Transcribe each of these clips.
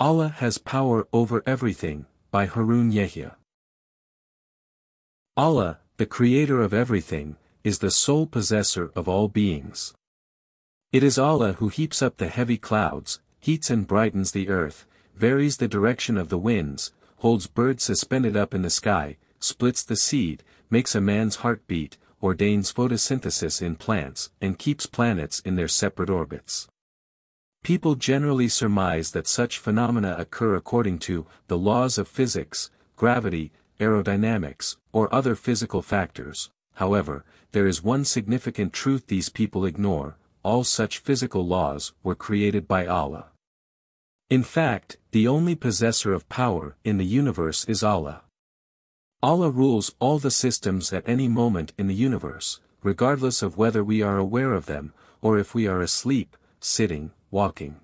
Allah has power over everything, by Harun Yahya. Allah, the creator of everything, is the sole possessor of all beings. It is Allah who heaps up the heavy clouds, heats and brightens the earth, varies the direction of the winds, holds birds suspended up in the sky, splits the seed, makes a man's heart beat, ordains photosynthesis in plants, and keeps planets in their separate orbits. People generally surmise that such phenomena occur according to the laws of physics, gravity, aerodynamics, or other physical factors, however, there is one significant truth these people ignore, all such physical laws were created by Allah. In fact, the only possessor of power in the universe is Allah. Allah rules all the systems at any moment in the universe, regardless of whether we are aware of them, or if we are asleep, sitting, walking.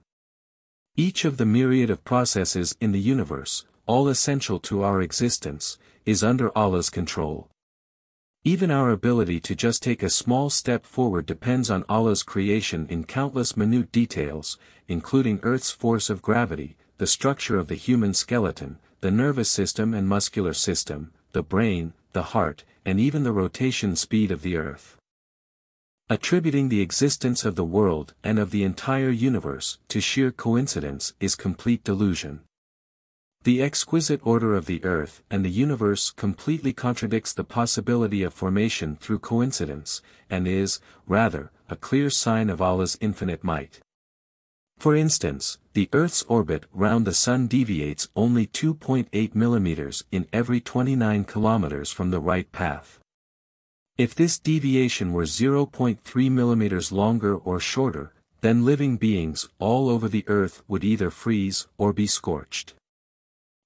Each of the myriad of processes in the universe, all essential to our existence, is under Allah's control. Even our ability to just take a small step forward depends on Allah's creation in countless minute details, including Earth's force of gravity, the structure of the human skeleton, the nervous system and muscular system, the brain, the heart, and even the rotation speed of the Earth. Attributing the existence of the world and of the entire universe to sheer coincidence is complete delusion. The exquisite order of the earth and the universe completely contradicts the possibility of formation through coincidence, and is, rather, a clear sign of Allah's infinite might. For instance, the Earth's orbit round the Sun deviates only 2.8 millimeters in every 29 kilometers from the right path. If this deviation were 0.3 mm longer or shorter, then living beings all over the Earth would either freeze or be scorched.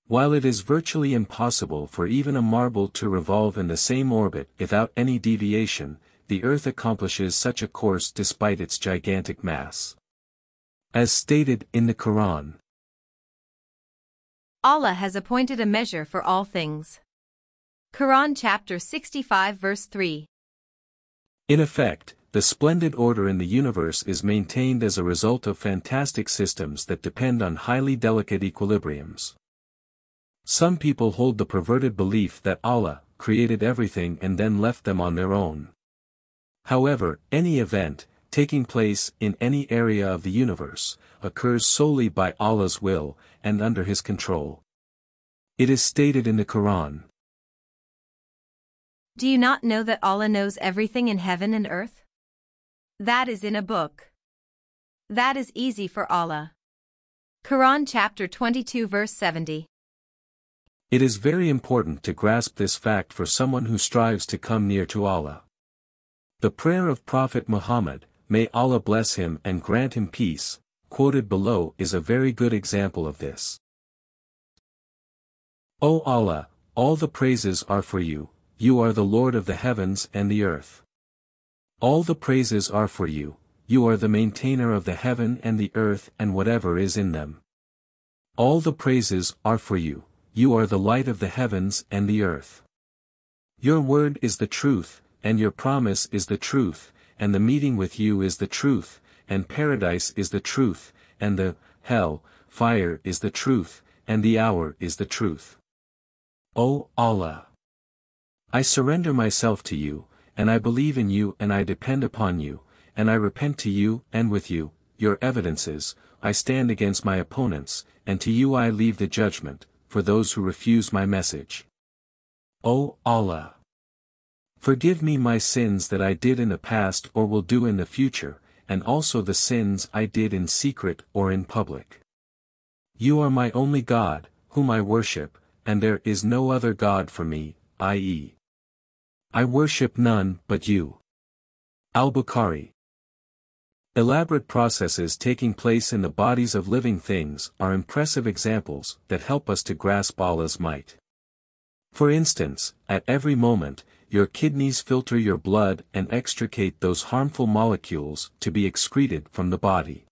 While it is virtually impossible for even a marble to revolve in the same orbit without any deviation, the Earth accomplishes such a course despite its gigantic mass. As stated in the Quran, Allah has appointed a measure for all things. Quran chapter 65 verse 3. In effect, the splendid order in the universe is maintained as a result of fantastic systems that depend on highly delicate equilibriums. Some people hold the perverted belief that Allah created everything and then left them on their own. However, any event, taking place in any area of the universe, occurs solely by Allah's will, and under His control. It is stated in the Quran. Do you not know that Allah knows everything in heaven and earth? That is in a book. That is easy for Allah. Quran chapter 22 verse 70. It is very important to grasp this fact for someone who strives to come near to Allah. The prayer of Prophet Muhammad, may Allah bless him and grant him peace, quoted below is a very good example of this. O Allah, all the praises are for you, you are the Lord of the heavens and the earth. All the praises are for you, you are the maintainer of the heaven and the earth and whatever is in them. All the praises are for you, you are the light of the heavens and the earth. Your word is the truth, and your promise is the truth, and the meeting with you is the truth, and paradise is the truth, and the hell, fire is the truth, and the hour is the truth. O Allah! I surrender myself to you, and I believe in you and I depend upon you, and I repent to you and with you, your evidences, I stand against my opponents, and to you I leave the judgment, for those who refuse my message. O Allah! Forgive me my sins that I did in the past or will do in the future, and also the sins I did in secret or in public. You are my only God, whom I worship, and there is no other God for me, i.e. I worship none but you. Al-Bukhari Elaborate processes taking place in the bodies of living things are impressive examples that help us to grasp Allah's might. For instance, at every moment, your kidneys filter your blood and extricate those harmful molecules to be excreted from the body.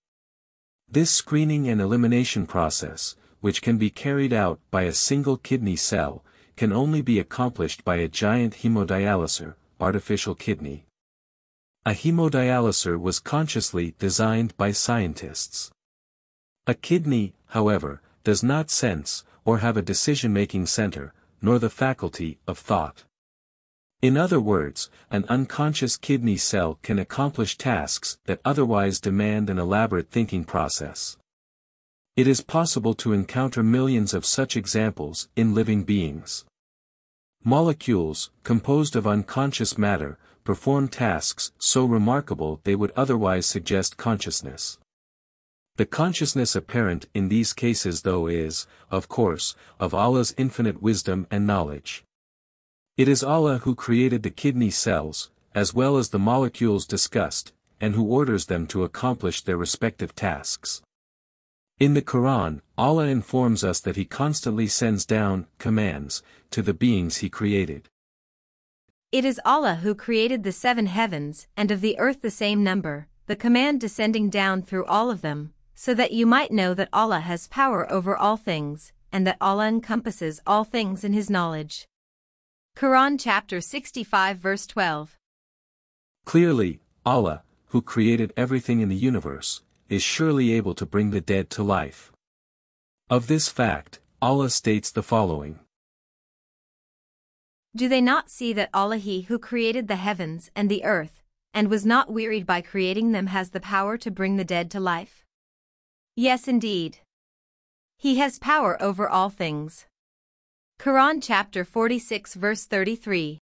This screening and elimination process, which can be carried out by a single kidney cell, can only be accomplished by a giant hemodialyser, artificial kidney. A hemodialyser was consciously designed by scientists. A kidney, however, does not sense, or have a decision-making center, nor the faculty of thought. In other words, an unconscious kidney cell can accomplish tasks that otherwise demand an elaborate thinking process. It is possible to encounter millions of such examples in living beings. Molecules, composed of unconscious matter, perform tasks so remarkable they would otherwise suggest consciousness. The consciousness apparent in these cases though is, of course, of Allah's infinite wisdom and knowledge. It is Allah who created the kidney cells, as well as the molecules discussed, and who orders them to accomplish their respective tasks. In the Quran, Allah informs us that He constantly sends down commands to the beings He created. It is Allah who created the seven heavens and of the earth the same number, the command descending down through all of them, so that you might know that Allah has power over all things, and that Allah encompasses all things in His knowledge. Quran chapter 65 verse 12. Clearly, Allah, who created everything in the universe, is surely able to bring the dead to life. Of this fact, Allah states the following. Do they not see that Allah He who created the heavens and the earth, and was not wearied by creating them has the power to bring the dead to life? Yes indeed. He has power over all things. Quran chapter 46 verse 33